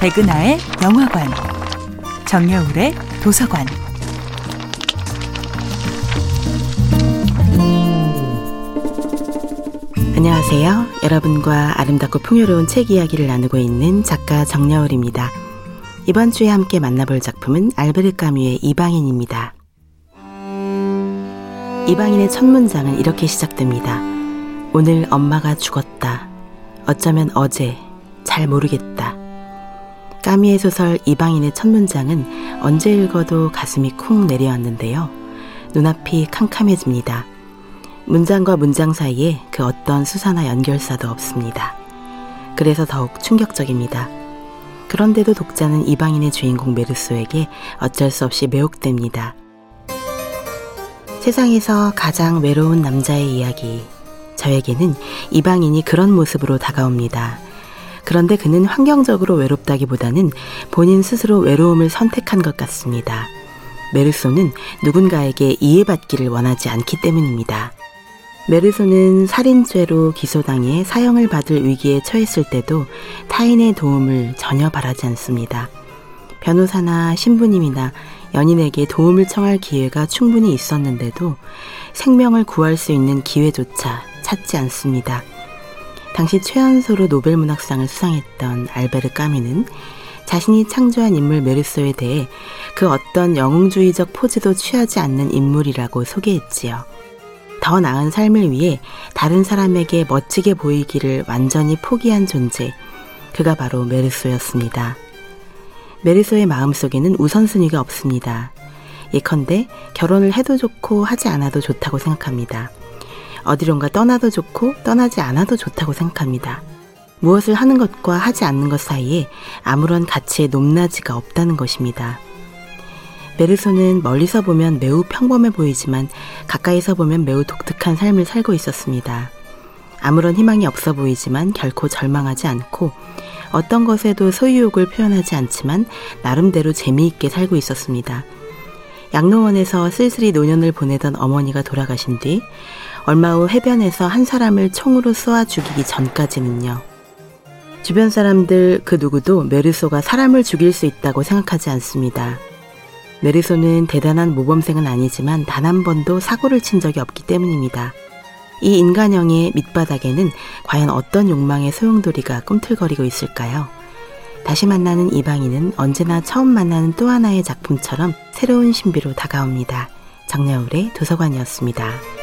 백은하의 영화관, 정여울의 도서관. 안녕하세요. 여러분과 아름답고 풍요로운 책 이야기를 나누고 있는 작가 정여울입니다. 이번 주에 함께 만나볼 작품은 알베르 까뮈의 이방인입니다. 이방인의 첫 문장은 이렇게 시작됩니다. 오늘 엄마가 죽었다. 어쩌면 어제. 잘 모르겠다. 까미의 소설 이방인의 첫 문장은 언제 읽어도 가슴이 쿵 내려왔는데요. 눈앞이 캄캄해집니다. 문장과 문장 사이에 그 어떤 수사나 연결사도 없습니다. 그래서 더욱 충격적입니다. 그런데도 독자는 이방인의 주인공 메르소에게 어쩔 수 없이 매혹됩니다. 세상에서 가장 외로운 남자의 이야기. 저에게는 이방인이 그런 모습으로 다가옵니다. 그런데 그는 환경적으로 외롭다기보다는 본인 스스로 외로움을 선택한 것 같습니다. 메르소는 누군가에게 이해받기를 원하지 않기 때문입니다. 메르소는 살인죄로 기소당해 사형을 받을 위기에 처했을 때도 타인의 도움을 전혀 바라지 않습니다. 변호사나 신부님이나 연인에게 도움을 청할 기회가 충분히 있었는데도 생명을 구할 수 있는 기회조차 찾지 않습니다. 당시 최연소로 노벨문학상을 수상했던 알베르 까미는 자신이 창조한 인물 메르소에 대해 그 어떤 영웅주의적 포즈도 취하지 않는 인물이라고 소개했지요. 더 나은 삶을 위해 다른 사람에게 멋지게 보이기를 완전히 포기한 존재, 그가 바로 메르소였습니다. 메르소의 마음속에는 우선순위가 없습니다. 예컨대 결혼을 해도 좋고 하지 않아도 좋다고 생각합니다. 어디론가 떠나도 좋고 떠나지 않아도 좋다고 생각합니다. 무엇을 하는 것과 하지 않는 것 사이에 아무런 가치의 높낮이가 없다는 것입니다. 메르소는 멀리서 보면 매우 평범해 보이지만 가까이서 보면 매우 독특한 삶을 살고 있었습니다. 아무런 희망이 없어 보이지만 결코 절망하지 않고 어떤 것에도 소유욕을 표현하지 않지만 나름대로 재미있게 살고 있었습니다. 양로원에서 쓸쓸히 노년을 보내던 어머니가 돌아가신 뒤 얼마 후 해변에서 한 사람을 총으로 쏘아 죽이기 전까지는요. 주변 사람들 그 누구도 메르소가 사람을 죽일 수 있다고 생각하지 않습니다. 메르소는 대단한 모범생은 아니지만 단 한 번도 사고를 친 적이 없기 때문입니다. 이 인간형의 밑바닥에는 과연 어떤 욕망의 소용돌이가 꿈틀거리고 있을까요? 다시 만나는 이방인은 언제나 처음 만나는 또 하나의 작품처럼 새로운 신비로 다가옵니다. 정여울의 도서관이었습니다.